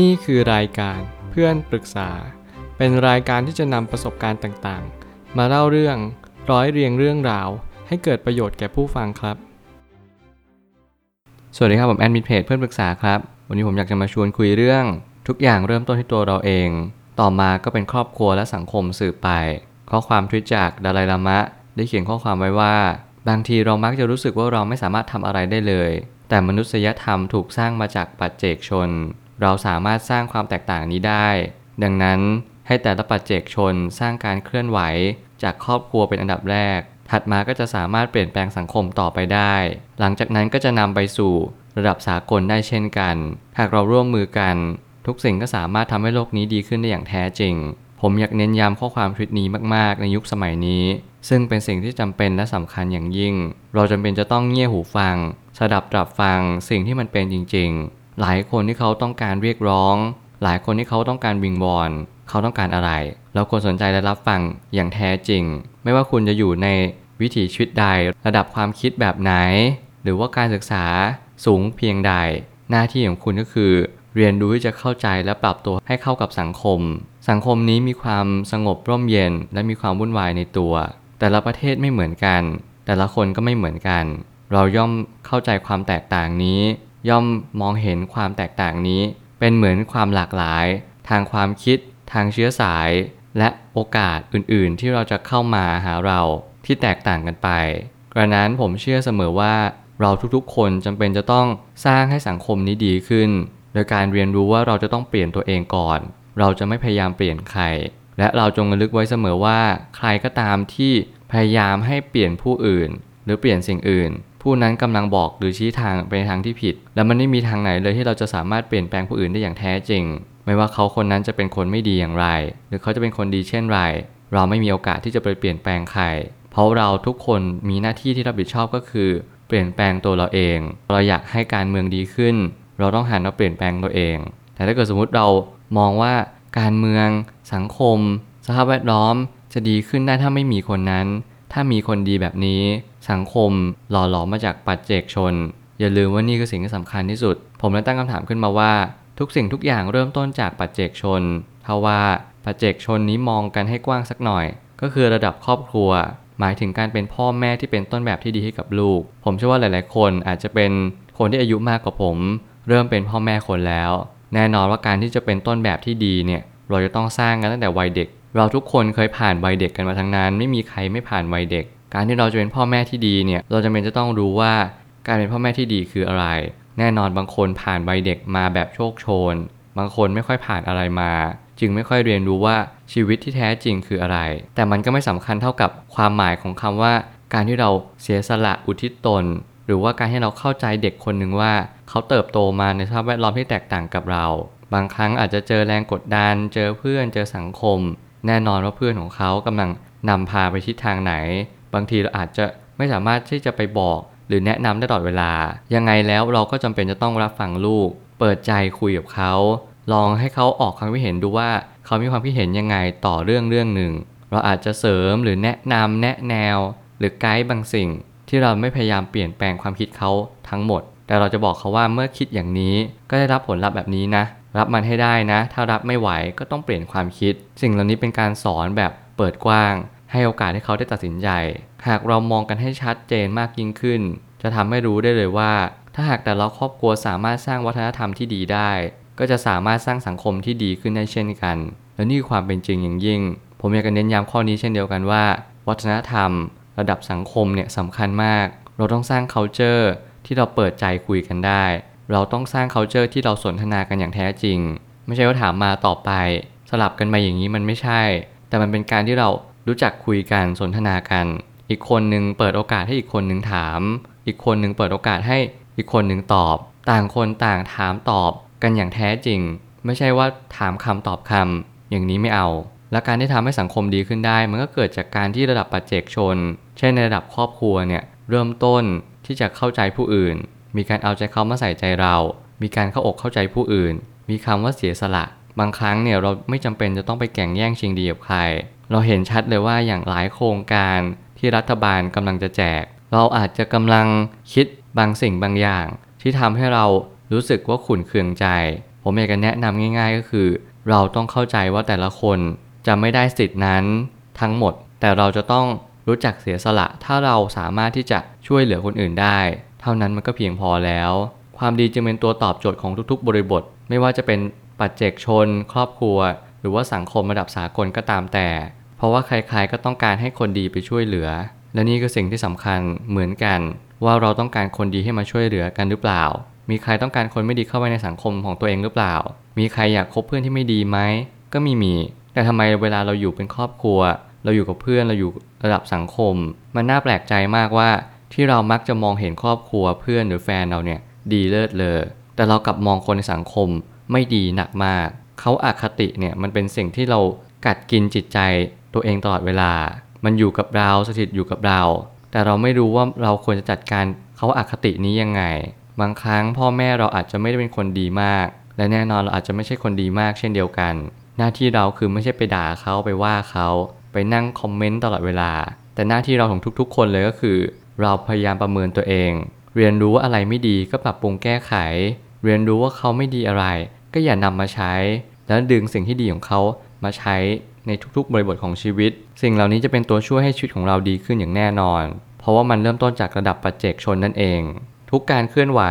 นี่คือรายการเพื่อนปรึกษา เป็นรายการที่จะนำประสบการณ์ต่างๆ มาเล่าเรื่องร้อยเรียงเรื่องราว ให้เกิดประโยชน์แก่ผู้ฟังครับ สวัสดีครับผมแอดมินเพจเพื่อนปรึกษาครับ วันนี้ผมอยากจะมาชวนคุยเรื่อง ทุกอย่างเริ่มต้นที่ตัวเราเอง ต่อมาก็เป็นครอบครัวและสังคมสืบไป ข้อความทวิตจากดาลัยลามะ ได้เขียนข้อความไว้ว่า บางทีเรามักจะรู้สึกว่าเราไม่สามารถทำอะไรได้เลย แต่มนุษยธรรมถูกสร้างมาจากปัจเจกชน เราสามารถสร้างความแตกต่างนี้ได้ ดังนั้นให้แต่ละปัจเจกชนสร้างการเคลื่อนไหว จากครอบครัวเป็นอันดับแรก ถัดมาก็จะสามารถเปลี่ยนแปลงสังคมต่อไปได้ หลังจากนั้นก็จะนำไปสู่ระดับสากลได้เช่นกัน หากเราร่วมมือกัน ทุกสิ่งก็สามารถทำให้โลกนี้ดีขึ้นได้อย่างแท้จริง ผมอยากเน้นย้ำข้อความทิตนี้มาก ๆ ในยุคสมัยนี้ ซึ่งเป็นสิ่งที่จำเป็นและสำคัญอย่างยิ่ง เราจำเป็นจะต้องเงี่ยหูฟังสดับตรับฟังสิ่งที่มันเป็นจริง ๆ หลายคนที่เขาต้องการเรียกร้อง หลายคนที่เขาต้องการวิงวอน เขาต้องการอะไร เราควรสนใจและรับฟังอย่างแท้จริง ไม่ว่าคุณจะอยู่ในวิถีชีวิตใด ระดับความคิดแบบไหน หรือว่าการศึกษาสูงเพียงใด หน้าที่ของคุณก็คือ เรียนรู้ที่จะเข้าใจและปรับตัวให้เข้ากับสังคม สังคมนี้มีความสงบร่มเย็นและมีความวุ่นวายในตัว แต่ละประเทศไม่เหมือนกัน แต่ละคนก็ไม่เหมือนกัน เราย่อมเข้าใจความแตกต่างนี้ ย่อมมองเห็นความแตกต่างนี้ เป็นเหมือนความหลากหลาย ทางความคิด ทางเชื้อสาย และโอกาสอื่นๆ ที่เราจะเข้ามาหาเราที่แตกต่างกันไป กระนั้นผมเชื่อเสมอว่าเราทุกๆ คนจำเป็นจะต้องสร้างให้สังคมนี้ดีขึ้น โดยการเรียนรู้ว่าเราจะต้องเปลี่ยนตัวเองก่อน เราจะไม่พยายามเปลี่ยนใคร และเราจงระลึกไว้เสมอว่า ใครก็ตามที่พยายามให้เปลี่ยนผู้อื่น หรือเปลี่ยนสิ่งอื่น ผู้นั้นกำลังบอกหรือชี้ทางไปทางที่ผิด และมันไม่มีทางไหนเลยที่เราจะสามารถเปลี่ยนแปลงผู้อื่นได้อย่างแท้จริง ไม่ว่าเขาคนนั้นจะเป็นคนไม่ดีอย่างไร หรือเขาจะเป็นคนดีเช่นไร เราไม่มีโอกาสที่จะไปเปลี่ยนแปลงใคร เพราะเราทุกคนมีหน้าที่ที่รับผิดชอบก็คือ เปลี่ยนแปลงตัวเราเอง เราอยากให้การเมืองดีขึ้น เราต้องหันมาเปลี่ยนแปลงตัวเอง แต่ถ้าเกิดสมมุติเรามองว่าการเมือง สังคม สภาพแวดล้อมจะดีขึ้นได้ถ้าไม่มีคนนั้น ถ้ามีคนดีแบบนี้สังคมหล่อหลอมมาจากปัจเจกชน อย่าลืมว่านี่คือสิ่งที่สำคัญที่สุด ผมเลยตั้งคำถามขึ้นมาว่า ทุกสิ่งทุกอย่างเริ่มต้นจากปัจเจกชนเพราะว่าปัจเจกชนนี้มองกันให้กว้างสักหน่อย ก็คือระดับครอบครัว หมายถึงการเป็นพ่อแม่ที่เป็นต้นแบบที่ดีให้กับลูก ผมเชื่อว่าหลาย ๆ คนอาจจะเป็นคนที่อายุมากกว่าผม เริ่มเป็นพ่อแม่คนแล้ว แน่นอนว่าการที่จะเป็นต้นแบบที่ดีเนี่ยเราจะต้องสร้างกันตั้งแต่วัยเด็ก เราทุกคนเคยผ่านวัยเด็กกันมาทั้งนั้น ไม่มีใครไม่ผ่านวัยเด็ก การที่เราจะเป็นพ่อแม่ที่ดีเนี่ยเราจำเป็นจะต้องรู้ว่าการเป็นพ่อแม่ที่ดีคืออะไร แน่นอนบางคนผ่านวัยเด็กมาแบบโชคโชน บางคนไม่ค่อยผ่านอะไรมา จึงไม่ค่อยเรียนรู้ว่าชีวิตที่แท้จริงคืออะไร แต่มันก็ไม่สำคัญเท่ากับความหมายของคำว่า การที่เราเสียสละอุทิศตน หรือว่าการให้เราเข้าใจเด็กคนหนึ่งว่า เขาเติบโตมาในสภาพแวดล้อมที่แตกต่างกับเรา บางครั้งอาจจะเจอแรงกดดัน เจอเพื่อน เจอสังคม แน่นอนว่าเพื่อนของเขากำลังนำพาไปทิศทางไหน บางทีเราอาจจะไม่สามารถที่จะไปบอก หรือแนะนำได้ตลอดเวลา ยังไงแล้วเราก็จำเป็นจะต้องรับฟังลูก เปิดใจคุยกับเขา ลองให้เขาออกความคิดเห็นดูว่า เขามีความคิดเห็นยังไงต่อเรื่องเรื่องหนึ่ง เราอาจจะเสริมหรือแนะนำแนะแนว หรือไกด์บางสิ่ง ที่เราไม่พยายามเปลี่ยนแปลงความคิดเขาทั้งหมด แต่เราจะบอกเขาว่าเมื่อคิดอย่างนี้ก็ได้รับผลลัพธ์แบบนี้นะ รับมันให้ได้นะ ถ้ารับไม่ไหวก็ต้องเปลี่ยนความคิด สิ่งเหล่านี้เป็นการสอนแบบเปิดกว้าง ให้โอกาสให้เขาได้ตัดสินใจ หากเรามองกันให้ชัดเจนมากยิ่งขึ้น จะทำให้รู้ได้เลยว่า ถ้าหากแต่ละครอบครัวสามารถสร้างวัฒนธรรมที่ดีได้ ก็จะสามารถสร้างสังคมที่ดีขึ้นได้เช่นกัน และนี่คือความเป็นจริงอย่างยิ่ง ผมอยากจะเน้นย้ำข้อนี้เช่นเดียวกันว่า วัฒนธรรม ระดับสังคมเนี่ยสำคัญมาก เราต้องสร้าง culture ที่เราเปิดใจคุยกันได้ เราต้องสร้าง culture ที่เราสนทนากันอย่างแท้จริง ไม่ใช่ว่าถามมาต่อไป สลับกันมาอย่างนี้มันไม่ใช่ แต่มันเป็นการที่เรารู้จักคุยกันสนทนากัน อีกคนหนึ่งเปิดโอกาสให้อีกคนหนึ่งถาม อีกคนหนึ่งเปิดโอกาสให้อีกคนหนึ่งตอบ ต่างคนต่างถามตอบกันอย่างแท้จริง ไม่ใช่ว่าถามคำตอบคำอย่างนี้ไม่เอา และการที่ทำให้สังคมดีขึ้นได้ มันก็เกิดจากการที่ระดับปัจเจกชน เช่นในระดับครอบครัวเนี่ยเริ่มต้นที่จะเข้าใจผู้อื่น มีการเอาใจเขามาใส่ใจเรา มีการเข้าอกเข้าใจผู้อื่น มีคำว่าเสียสละ บางครั้งเนี่ยเราไม่จำเป็นจะต้องไปแข่งแย่งชิงดีกับใคร เราเห็นชัดเลยว่าอย่างหลายโครงการที่รัฐบาลกำลังจะแจก เราอาจจะกำลังคิดบางสิ่งบางอย่าง ที่ทำให้เรารู้สึกว่าขุ่นเคืองใจ ผมอยากจะแนะนำง่าย ๆ ก็คือ เราต้องเข้าใจว่าแต่ละคนจะไม่ได้สิทธินั้นทั้งหมด แต่เราจะต้องรู้จักเสียสละ ถ้าเราสามารถที่จะช่วยเหลือคนอื่นได้ เท่านั้นมันก็เพียงพอแล้ว ความดีจึงเป็นตัวตอบโจทย์ของทุกๆ บริบท ไม่ว่าจะเป็นปัจเจกชน ครอบครัว หรือว่าสังคมระดับสากลก็ตามแต่ เพราะว่าใครๆก็ต้องการให้คนดีไปช่วยเหลือ และนี่คือสิ่งที่สำคัญเหมือนกัน ว่าเราต้องการคนดีให้มาช่วยเหลือกันหรือเปล่า มีใครต้องการคนไม่ดีเข้าไปในสังคมของตัวเองหรือเปล่า มีใครอยากคบเพื่อนที่ไม่ดีไหมก็มีมี แต่ทำไมเวลาเราอยู่เป็นครอบครัว เราอยู่กับเพื่อนเราอยู่ระดับสังคม มันน่าแปลกใจมากว่า ที่เรามักจะมองเห็นครอบครัวเพื่อนหรือแฟนเราเนี่ยดีเลิศเลอแต่เรากลับมองคนในสังคมไม่ดีหนักมาก เขาอาคติเนี่ยมันเป็นสิ่งที่เรากัดกินจิตใจตัวเองตลอดเวลา มันอยู่กับเราสถิตอยู่กับเรา แต่เราไม่รู้ว่าเราควรจะจัดการเขาอาคตินี้ยังไง บางครั้งพ่อแม่เราอาจจะไม่ได้เป็นคนดีมาก และแน่นอนเราอาจจะไม่ใช่คนดีมากเช่นเดียวกัน หน้าที่เราคือไม่ใช่ไปด่าเขาไปว่าเขาไปนั่งคอมเมนต์ตลอดเวลา แต่หน้าที่เราของทุกๆ คนเลยก็คือ เราพยายามประเมินตัวเอง เรียนรู้ว่าอะไรไม่ดีก็ปรับปรุงแก้ไข เรียนรู้ว่าเขาไม่ดีอะไร ก็อย่านำมาใช้ แล้วดึงสิ่งที่ดีของเขามาใช้ในทุกๆ บริบทของชีวิต สิ่งเหล่านี้จะเป็นตัวช่วยให้ชีวิตของเราดีขึ้นอย่างแน่นอน เพราะว่ามันเริ่มต้นจากระดับปัจเจกชนนั่นเอง ทุกการเคลื่อนไหว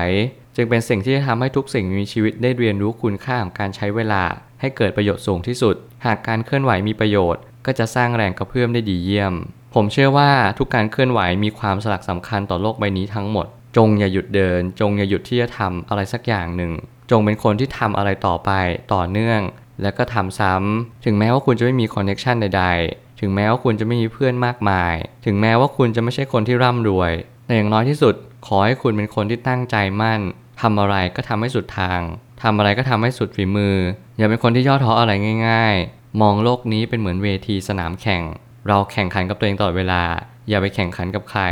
จึงเป็นสิ่งที่จะทำให้ทุกสิ่งมีชีวิตได้เรียนรู้คุณค่าของการใช้เวลา ให้เกิดประโยชน์สูงที่สุด หากการเคลื่อนไหวมีประโยชน์ ก็จะสร้างแรงกระเพื่อมได้ดีเยี่ยม ผมเชื่อว่าทุกการเคลื่อนไหวมีความสลักสำคัญต่อโลกใบนี้ทั้งหมด จงอย่าหยุดเดิน จงอย่าหยุดที่จะทำอะไรสักอย่างหนึ่ง จงเป็นคนที่ทำอะไรต่อไปต่อเนื่อง แล้วก็ทำซ้ำถึงแม้ว่าคุณจะไม่มี connection ใด ๆ ถึงแม้ว่าคุณจะไม่มีเพื่อนมากมาย ถึงแม้ว่าคุณจะไม่ใช่คนที่ร่ำรวย แต่อย่างน้อยที่สุด ขอให้คุณเป็นคนที่ตั้งใจมั่นทำอะไรก็ทำให้สุดทางทำอะไรก็ทำให้สุดฝีมือ อย่าเป็นคนที่ย่อท้ออะไรง่าย ๆ มองโลกนี้เป็นเหมือนเวทีสนามแข่ง เราแข่งขันกับตัวเองตลอดเวลา อย่าไปแข่งขันกับใคร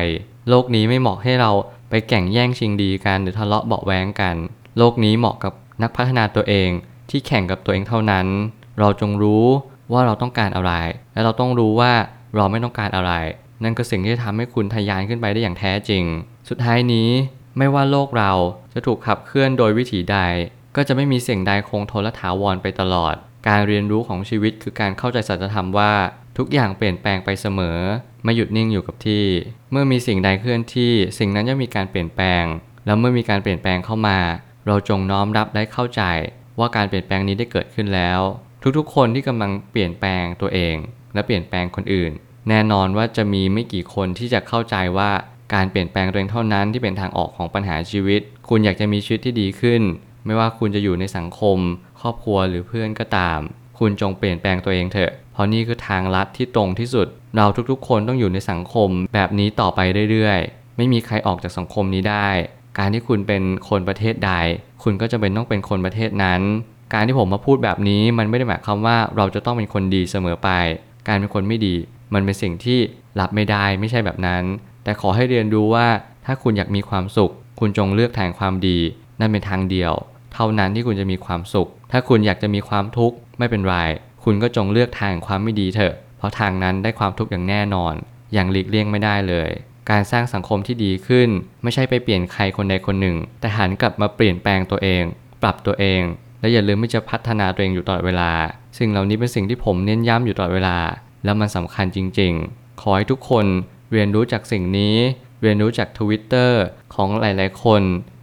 โลกนี้ไม่เหมาะให้เราไปแข่งแย่งชิงดีกันหรือทะเลาะเบาแว้งกัน โลกนี้เหมาะกับนักพัฒนาตัวเองที่แข่งกับตัวเองเท่านั้น เราจงรู้ว่าเราต้องการอะไร และเราต้องรู้ว่าเราไม่ต้องการอะไร นั่นก็สิ่งที่จะทำให้คุณทะยานขึ้นไปได้อย่างแท้จริง สุดท้ายนี้ไม่ว่าโลกเราจะถูกขับเคลื่อนโดยวิถีใด ก็จะไม่มีสิ่งใดคงทนและถาวรไปตลอด การเรียนรู้ของชีวิตคือการเข้าใจสัจธรรมว่า ทุกอย่างเปลี่ยนแปลงไปเสมอ ไม่หยุดนิ่งอยู่กับที่ เมื่อมีสิ่งใดเคลื่อนที่ สิ่งนั้นย่อมมีการเปลี่ยนแปลง แล้วเมื่อมีการเปลี่ยนแปลงเข้ามา เราจงน้อมรับและเข้าใจ ว่าการเปลี่ยนแปลงนี้ได้เกิดขึ้นแล้ว ทุกๆ คนที่กำลังเปลี่ยนแปลงตัวเอง และเปลี่ยนแปลงคนอื่น แน่นอนว่าจะมีไม่กี่คนที่จะเข้าใจว่าการเปลี่ยนแปลงตัวเองเท่านั้นที่เป็นทางออกของปัญหาชีวิต คุณอยากจะมีชีวิตที่ดีขึ้น ไม่ว่าคุณจะอยู่ในสังคม ครอบครัวหรือเพื่อนก็ตาม คุณจงเปลี่ยนแปลงตัวเองเถอะ เพราะนี่คือทางลัดที่ตรงที่สุด เราทุกๆ คนต้องอยู่ในสังคมแบบนี้ต่อไปเรื่อยๆ ไม่มีใครออกจากสังคมนี้ได้ การที่คุณเป็นคนประเทศใด คุณก็จะเป็นต้องเป็นคนประเทศนั้น การที่ผมมาพูดแบบนี้มันไม่ได้หมายความว่าเราจะต้องเป็นคนดีเสมอไป การเป็นคนไม่ดี มันเป็นสิ่งที่รับไม่ได้ไม่ใช่แบบนั้น แต่ขอให้เรียนรู้ว่าถ้าคุณอยากมีความสุข คุณจงเลือกทางความดี นั่นเป็นทางเดียว เท่านั้นที่คุณจะมีความสุข ถ้าคุณอยากจะมีความทุกข์ไม่เป็นไร คุณก็จงเลือกทางความไม่ดีเถอะ เพราะทางนั้นได้ความทุกข์อย่างแน่นอน อย่างหลีกเลี่ยงไม่ได้เลย การสร้างสังคมที่ดีขึ้น ไม่ใช่ไปเปลี่ยนใครคนใดคนหนึ่ง แต่หันกลับมาเปลี่ยนแปลงตัวเอง ปรับตัวเอง และอย่าลืมที่จะพัฒนาตัวเองอยู่ตลอดเวลา สิ่งเหล่านี้เป็นสิ่งที่ผมเน้นย้ำอยู่ตลอดเวลา แล้วมันสำคัญจริง ๆ ขอให้ทุกคนเรียนรู้จากสิ่งนี้ เรียนรู้จากทวิตเตอร์ของหลาย ๆ คน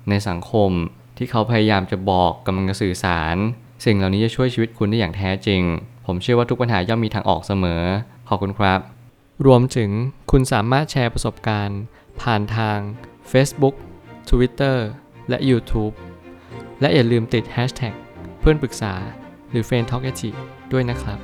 ในสังคม ที่เขาพยายามจะบอกกำลังจะสื่อสาร สิ่งเหล่านี้จะช่วยชีวิตคุณได้อย่างแท้จริง ผมเชื่อว่าทุกปัญหาย่อมมีทางออกเสมอ ขอบคุณครับ รวมถึงคุณสามารถแชร์ประสบการณ์ ผ่านทาง Facebook Twitter และ YouTube และอย่าลืมติด Hashtag เพื่อนปรึกษาหรือ f r ร e n d Talk ด้วยนะครับ